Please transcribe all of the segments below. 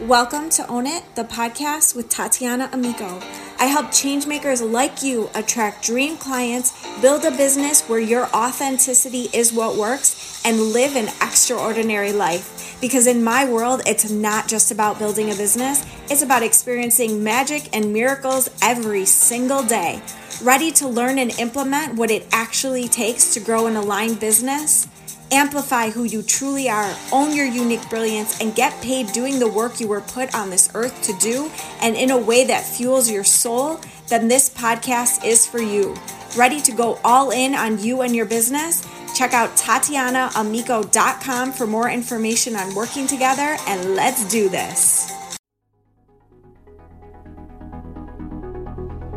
Welcome to Own It, the podcast with Tatiana Amico. I help changemakers like you attract dream clients, build a business where your authenticity is what works, and live an extraordinary life. Because in my world, it's not just about building a business, it's about experiencing magic and miracles every single day. Ready to learn and implement what it actually takes to grow an aligned business? Amplify who you truly are, own your unique brilliance, and get paid doing the work you were put on this earth to do and in a way that fuels your soul, then this podcast is for you. Ready to go all in on you and your business? Check out TatianaAmico.com for more information on working together, and let's do this.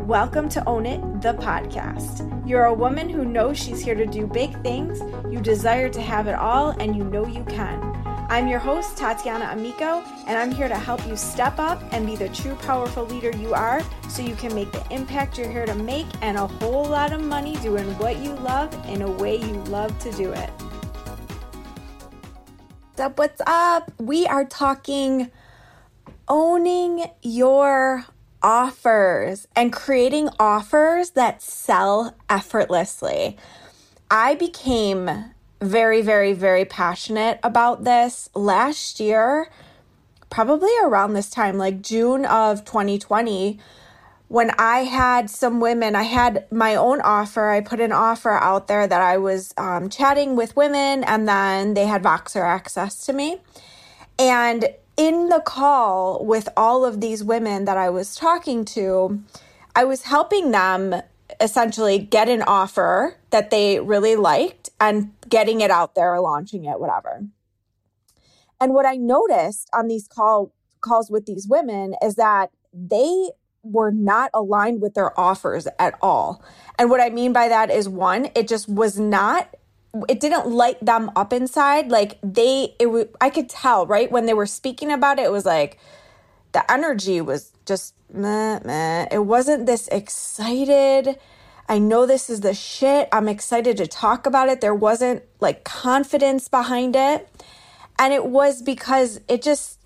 Welcome to Own It, the podcast. You're a woman who knows she's here to do big things, you desire to have it all, and you know you can. I'm your host, Tatiana Amico, and I'm here to help you step up and be the true powerful leader you are so you can make the impact you're here to make and a whole lot of money doing what you love in a way you love to do it. What's up? What's up? We are talking owning your offers and creating offers that sell effortlessly. I became very, very, very passionate about this last year, probably around this time, like June of 2020. When I had some women, I had my own offer. I put an offer out there that I was um, chatting with women, and then they had Voxer access to me. And in the call with all of these women that I was talking to, I was helping them essentially get an offer that they really liked and getting it out there, launching it, whatever. And what I noticed on these call calls with these women is that they were not aligned with their offers at all. And what I mean by that is one, it just was not it didn't light them up inside. Like they it w- i could tell right? When they were speaking about it it was like the energy was just meh, meh. it wasn't this excited i know this is the shit i'm excited to talk about it. There wasn't like confidence behind it. And it was because it just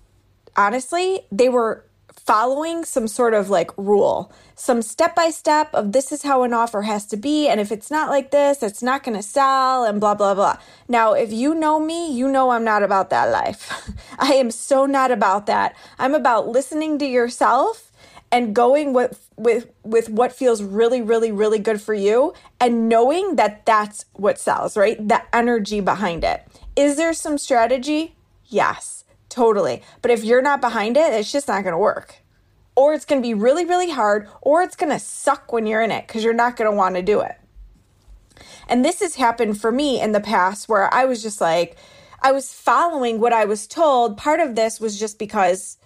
honestly they were following some sort of like rule, some step by step of this is how an offer has to be. And if it's not like this, it's not going to sell and blah, blah, blah. Now, if you know me, you know I'm not about that life. I am so not about that. I'm about listening to yourself and going with with with what feels really really really good for you and knowing that that's what sells right the energy behind it is there some strategy yes Totally. But if you're not behind it, it's just not going to work. Or it's going to be really, really hard, or it's going to suck when you're in it because you're not going to want to do it. And this has happened for me in the past where I was just like, I was following what I was told. Part of this was just because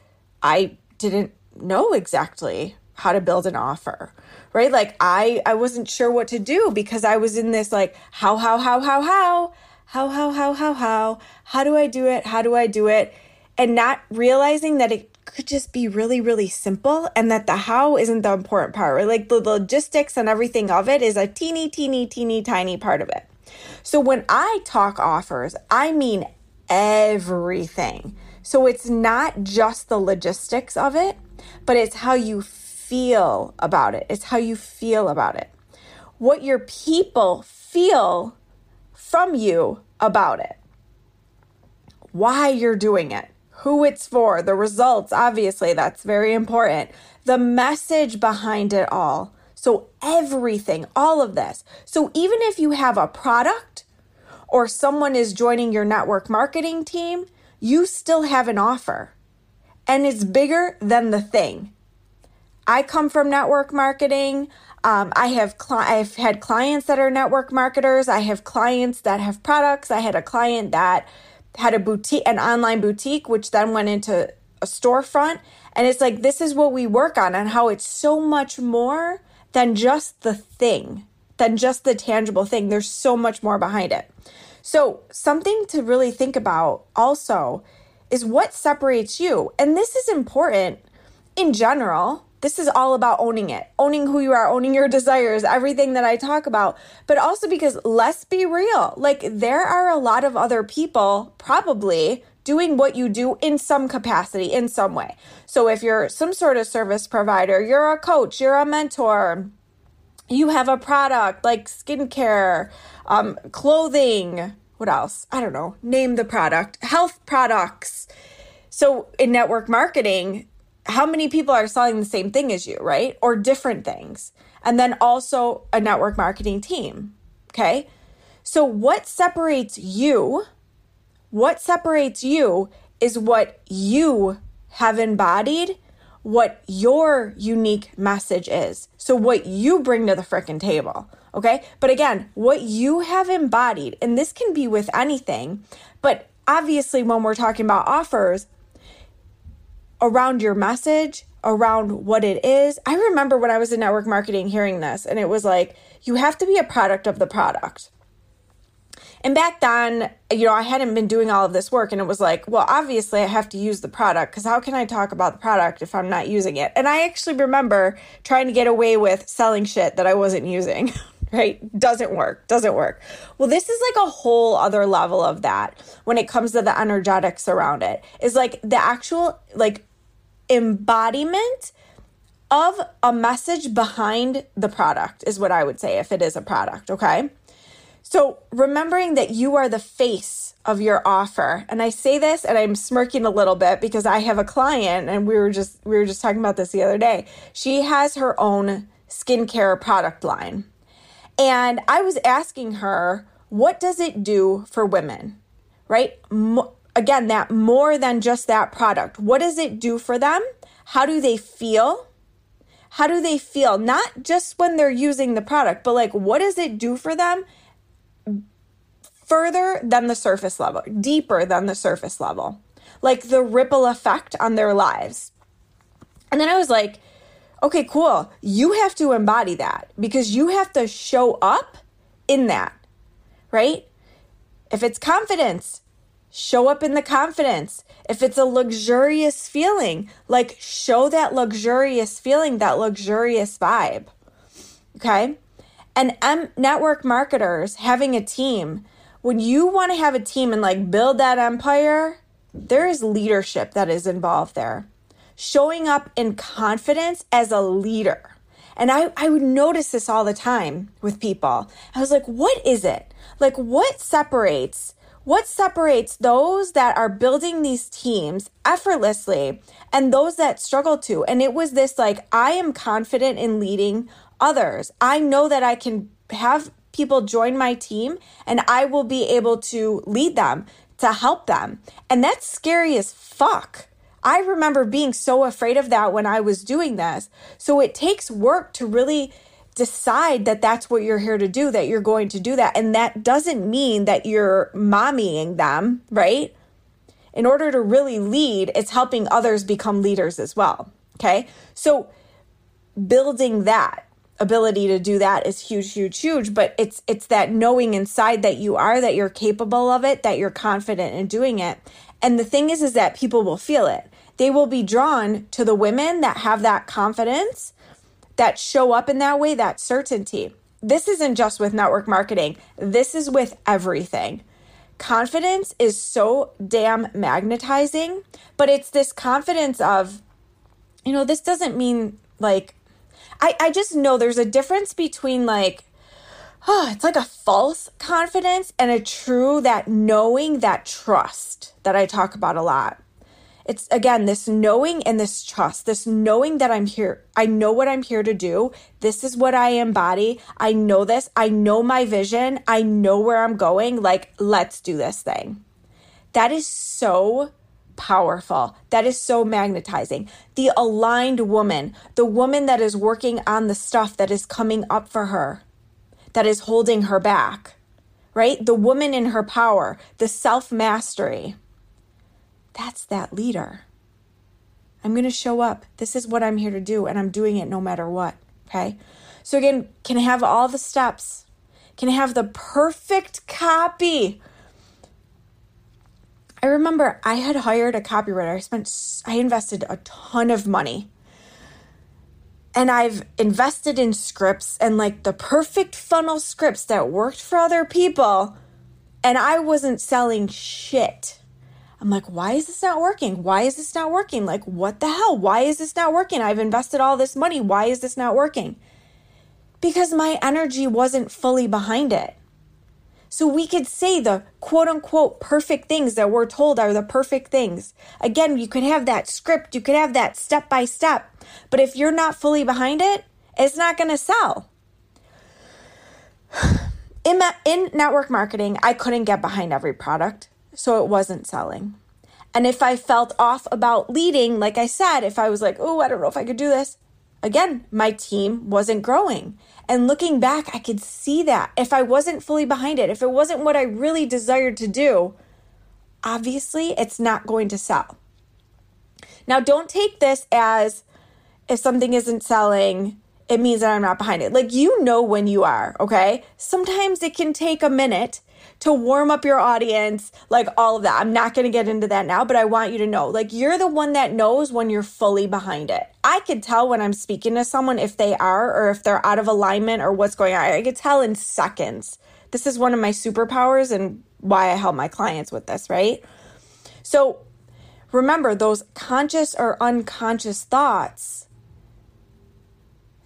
I didn't know exactly how to build an offer right like i i wasn't sure what to do because i was in this like how how how how how how how how how how how do i do it how do i do it and not realizing that it could just be really, really simple and that the how isn't the important part? Like the logistics and everything of it is a teeny, teeny, teeny, tiny part of it. So when I talk offers, I mean everything. So it's not just the logistics of it, but it's how you feel about it. It's how you feel about it. What your people feel from you about it. Why you're doing it who it's for, the results, obviously, that's very important. The message behind it all. So, everything, all of this. So, even if you have a product or someone is joining your network marketing team, you still have an offer and it's bigger than the thing. I come from network marketing. Um, I have cli- I've had clients that are network marketers. I have clients that have products. I had a client that had a boutique, an online boutique, which then went into a storefront. And it's like, this is what we work on, and how it's so much more than just the thing, than just the tangible thing. There's so much more behind it. So, something to really think about also is what separates you. And this is important in general this is all about owning it, owning who you are, owning your desires, everything that I talk about. But also because let's be real, like there are a lot of other people probably doing what you do in some capacity, in some way. So if you're some sort of service provider, you're a coach, you're a mentor, you have a product like skincare, um, clothing, what else? I don't know. Name the product. Health products. So in network marketing, how many people are selling the same thing as you, right? Or different things. And then also a network marketing team. Okay. So what separates you? What separates you is what you have embodied, what your unique message is. So what you bring to the frickin' table. Okay. But again, what you have embodied, and this can be with anything, but obviously when we're talking about offers, around your message, around what it is. I remember when I was in network marketing hearing this, and it was like, you have to be a product of the product. And back then, you know, I hadn't been doing all of this work, and it was like, well, obviously, I have to use the product because how can I talk about the product if I'm not using it? And I actually remember trying to get away with selling shit that I wasn't using. right? Doesn't work, doesn't work. Well, this is like a whole other level of that when it comes to the energetics around it. Is like the actual like embodiment of a message behind the product is what I would say if it is a product, okay? So, remembering that you are the face of your offer. And I say this and I'm smirking a little bit because I have a client and we were just we were just talking about this the other day. She has her own skincare product line. And I was asking her, what does it do for women? Right? Mo- again, that more than just that product. What does it do for them? How do they feel? How do they feel? Not just when they're using the product, but like what does it do for them further than the surface level, deeper than the surface level? Like the ripple effect on their lives. And then I was like, okay, cool. You have to embody that because you have to show up in that, right? If it's confidence, show up in the confidence. If it's a luxurious feeling, like show that luxurious feeling, that luxurious vibe. Okay. And M- network marketers having a team, when you want to have a team and like build that empire, there is leadership that is involved there. Showing up in confidence as a leader. And I, I would notice this all the time with people. I was like, what is it? Like, what separates what separates those that are building these teams effortlessly and those that struggle to? And it was this like, I am confident in leading others. I know that I can have people join my team and I will be able to lead them, to help them. And that's scary as fuck. I remember being so afraid of that when I was doing this. So it takes work to really decide that that's what you're here to do, that you're going to do that. And that doesn't mean that you're mommying them, right? In order to really lead, it's helping others become leaders as well. Okay. So building that ability to do that is huge huge huge but it's it's that knowing inside that you are that you're capable of it that you're confident in doing it and the thing is is that people will feel it they will be drawn to the women that have that confidence that show up in that way, that certainty. This isn't just with network marketing, this is with everything. Confidence is so damn magnetizing, but it's this confidence of, you know, this doesn't mean like, I, I just know there's a difference between like, oh, it's like a false confidence and a true that knowing that trust that I talk about a lot. It's again this knowing and this trust, this knowing that I'm here. I know what I'm here to do. This is what I embody. I know this. I know my vision. I know where I'm going. Like, let's do this thing. That is so powerful. That is so magnetizing. The aligned woman, the woman that is working on the stuff that is coming up for her, that is holding her back, right? The woman in her power, the self mastery. That's that leader. I'm going to show up. This is what I'm here to do, and I'm doing it no matter what. Okay. So, again, can I have all the steps? Can I have the perfect copy? I remember I had hired a copywriter. I spent, I invested a ton of money. And I've invested in scripts and like the perfect funnel scripts that worked for other people. And I wasn't selling shit. I'm like, why is this not working? Why is this not working? Like, what the hell? Why is this not working? I've invested all this money. Why is this not working? Because my energy wasn't fully behind it. So we could say the quote unquote perfect things that we're told are the perfect things. Again, you could have that script, you could have that step by step, but if you're not fully behind it, it's not going to sell. In, in network marketing, I couldn't get behind every product, so it wasn't selling. And if I felt off about leading, like I said, if I was like, oh, I don't know if I could do this, again, my team wasn't growing. And looking back, I could see that. If I wasn't fully behind it, if it wasn't what I really desired to do, obviously it's not going to sell. Now, don't take this as if something isn't selling, it means that I'm not behind it. Like, you know when you are, okay? Sometimes it can take a minute to warm up your audience, like all of that. I'm not going to get into that now, but I want you to know like you're the one that knows when you're fully behind it. I could tell when I'm speaking to someone if they are or if they're out of alignment or what's going on. I could tell in seconds. This is one of my superpowers and why I help my clients with this, right? So remember those conscious or unconscious thoughts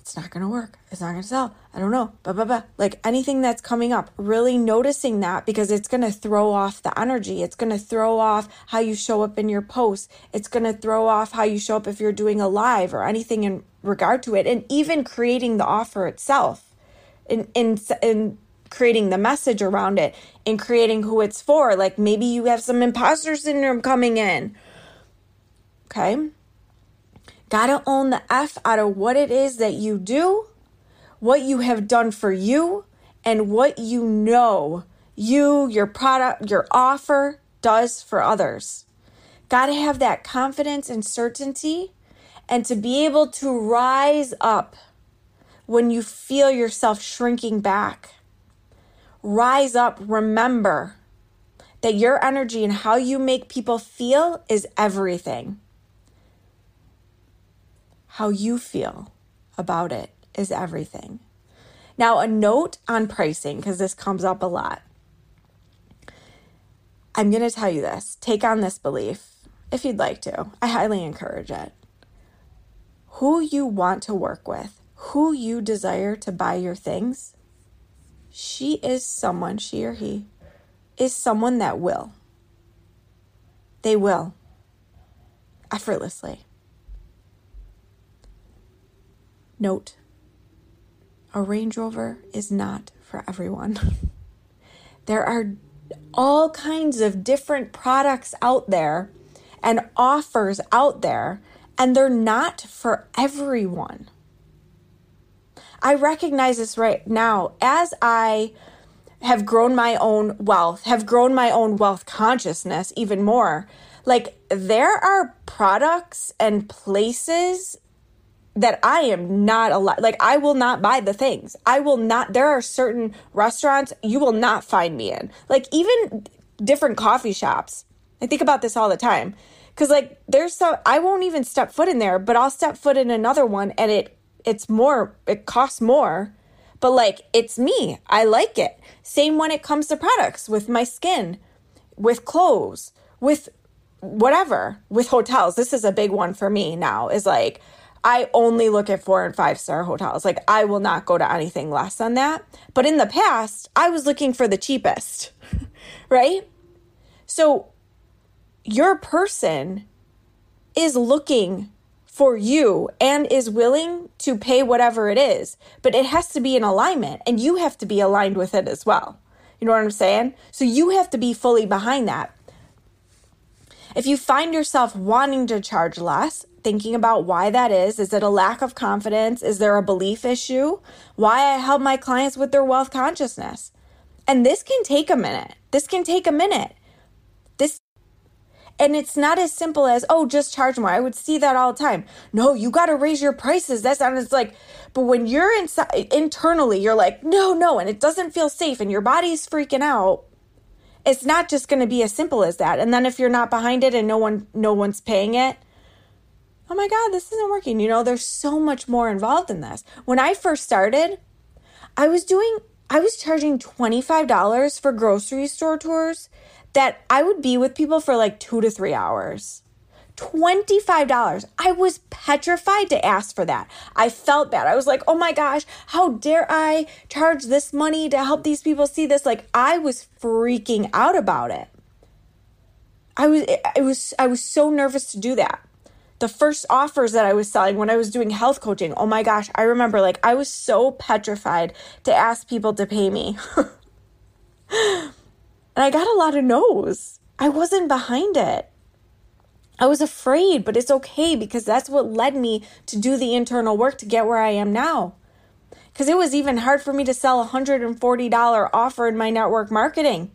it's not going to work. It's not going to sell. I don't know. Blah, blah, blah. Like anything that's coming up, really noticing that because it's going to throw off the energy. It's going to throw off how you show up in your posts. It's going to throw off how you show up if you're doing a live or anything in regard to it. And even creating the offer itself in, in, in creating the message around it and creating who it's for. Like maybe you have some imposter syndrome coming in. Okay. Gotta own the F out of what it is that you do, what you have done for you, and what you know you, your product, your offer does for others. Gotta have that confidence and certainty, and to be able to rise up when you feel yourself shrinking back. Rise up, remember that your energy and how you make people feel is everything how you feel about it is everything. Now, a note on pricing, because this comes up a lot. I'm going to tell you this take on this belief if you'd like to. I highly encourage it. Who you want to work with, who you desire to buy your things, she is someone, she or he, is someone that will. They will effortlessly. Note a Range Rover is not for everyone. there are all kinds of different products out there and offers out there, and they're not for everyone. I recognize this right now as I have grown my own wealth, have grown my own wealth consciousness even more. Like, there are products and places that I am not allowed. Like, I will not buy the things. I will not. There are certain restaurants you will not find me in. Like, even different coffee shops. I think about this all the time. Cause like there's some I won't even step foot in there, but I'll step foot in another one and it it's more it costs more. But like it's me. I like it. Same when it comes to products with my skin, with clothes, with whatever, with hotels. This is a big one for me now. Is like I only look at four and five star hotels. Like, I will not go to anything less than that. But in the past, I was looking for the cheapest, right? So, your person is looking for you and is willing to pay whatever it is, but it has to be in alignment and you have to be aligned with it as well. You know what I'm saying? So, you have to be fully behind that. If you find yourself wanting to charge less, thinking about why that is. Is it a lack of confidence? Is there a belief issue? Why I help my clients with their wealth consciousness. And this can take a minute. This can take a minute. This and it's not as simple as, oh, just charge more. I would see that all the time. No, you got to raise your prices. That's not, it's like, but when you're inside internally, you're like, no, no, and it doesn't feel safe and your body's freaking out. It's not just going to be as simple as that. And then if you're not behind it and no one, no one's paying it, oh my God, this isn't working. You know, there's so much more involved in this. When I first started, I was doing, I was charging $25 for grocery store tours that I would be with people for like two to three hours. $25. I was petrified to ask for that. I felt bad. I was like, oh my gosh, how dare I charge this money to help these people see this? Like, I was freaking out about it. I was, I was, I was so nervous to do that. The first offers that I was selling when I was doing health coaching, oh my gosh, I remember like I was so petrified to ask people to pay me. and I got a lot of no's. I wasn't behind it. I was afraid, but it's okay because that's what led me to do the internal work to get where I am now. Because it was even hard for me to sell a $140 offer in my network marketing.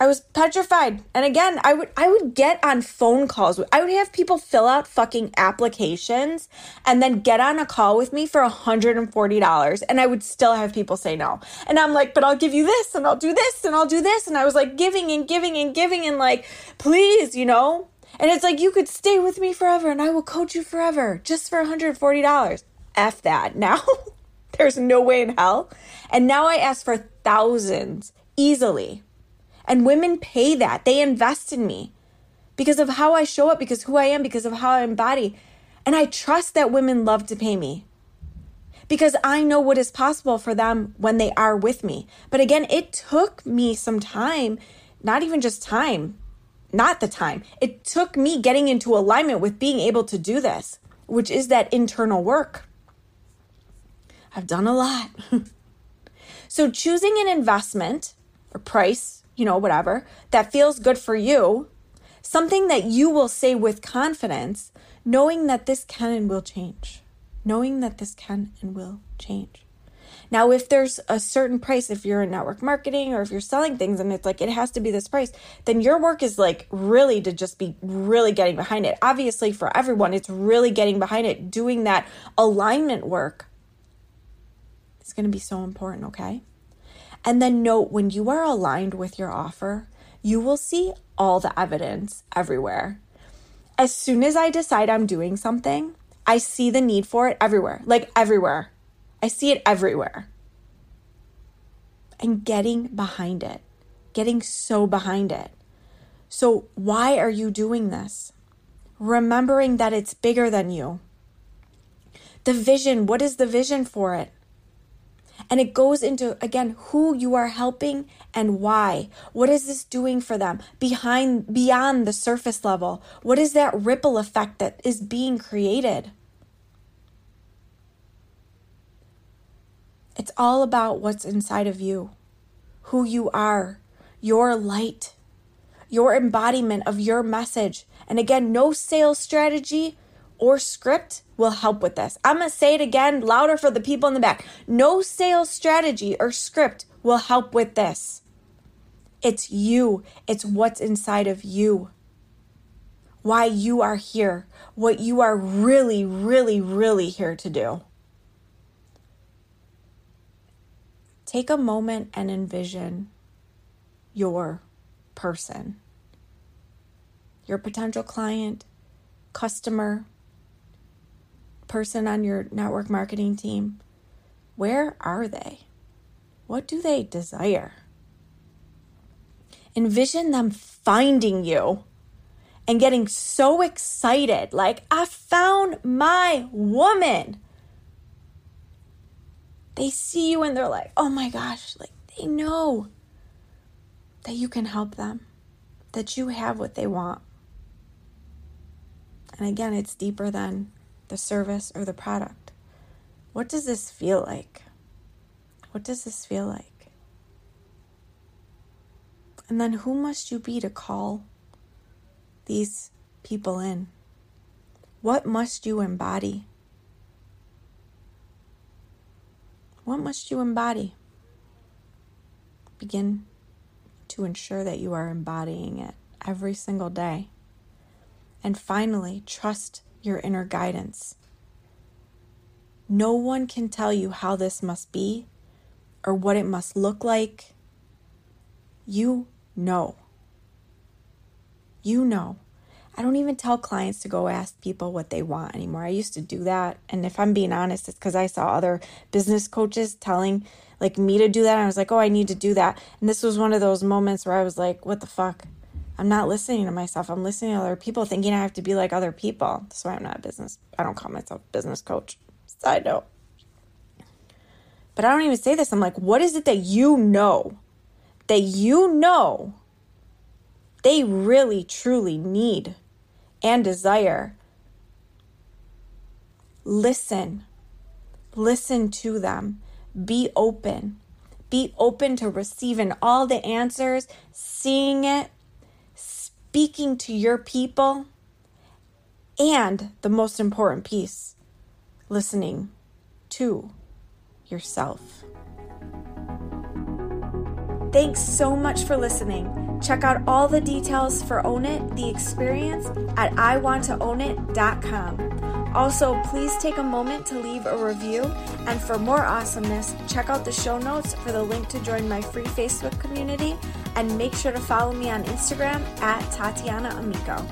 I was petrified. And again, I would I would get on phone calls. I would have people fill out fucking applications and then get on a call with me for $140 and I would still have people say no. And I'm like, "But I'll give you this and I'll do this and I'll do this." And I was like giving and giving and giving and like, "Please, you know?" And it's like you could stay with me forever and I will coach you forever just for $140. F that. Now there's no way in hell. And now I ask for thousands easily and women pay that. They invest in me because of how I show up, because who I am, because of how I embody. And I trust that women love to pay me because I know what is possible for them when they are with me. But again, it took me some time, not even just time, not the time. It took me getting into alignment with being able to do this, which is that internal work. I've done a lot. so choosing an investment or price you know, whatever, that feels good for you, something that you will say with confidence, knowing that this can and will change, knowing that this can and will change. Now, if there's a certain price, if you're in network marketing or if you're selling things and it's like it has to be this price, then your work is like really to just be really getting behind it. Obviously, for everyone, it's really getting behind it, doing that alignment work. It's going to be so important, okay? And then note when you are aligned with your offer, you will see all the evidence everywhere. As soon as I decide I'm doing something, I see the need for it everywhere, like everywhere. I see it everywhere. And getting behind it, getting so behind it. So, why are you doing this? Remembering that it's bigger than you. The vision, what is the vision for it? And it goes into, again, who you are helping and why. What is this doing for them behind, beyond the surface level? What is that ripple effect that is being created? It's all about what's inside of you, who you are, your light, your embodiment of your message. And again, no sales strategy or script will help with this. I'm going to say it again louder for the people in the back. No sales strategy or script will help with this. It's you, it's what's inside of you. Why you are here, what you are really, really, really here to do. Take a moment and envision your person, your potential client, customer, person on your network marketing team, where are they? What do they desire? Envision them finding you and getting so excited like, I found my woman. They see you and they're like, oh my gosh, like they know that you can help them, that you have what they want. And again, it's deeper than the service, or the product. What does this feel like? What does this feel like? And then who must you be to call these people in? What must you embody? What must you embody? Begin to ensure that you are embodying it every single day. And finally, trust your inner guidance. No one can tell you how this must be or what it must look like. You know. You know. I don't even tell clients to go ask people what they want anymore. I used to do that. And if I'm being honest, it's because I saw other business coaches telling like me to do that. I was like, oh, I need to do that. And this was one of those moments where I was like, what the fuck? I'm not listening to myself. I'm listening to other people, thinking I have to be like other people. That's why I'm not a business. I don't call myself business coach. Side note. But I don't even say this. I'm like, what is it that you know? That you know they really, truly need and desire. Listen. Listen to them. Be open. Be open to receiving all the answers, seeing it, speaking to your people, and the most important piece, listening to yourself. Thanks so much for listening. Check out all the details for Own It, the experience, at iwanttoownit.com. Also, please take a moment to leave a review. And for more awesomeness, check out the show notes for the link to join my free Facebook community. And make sure to follow me on Instagram at Tatiana Amico.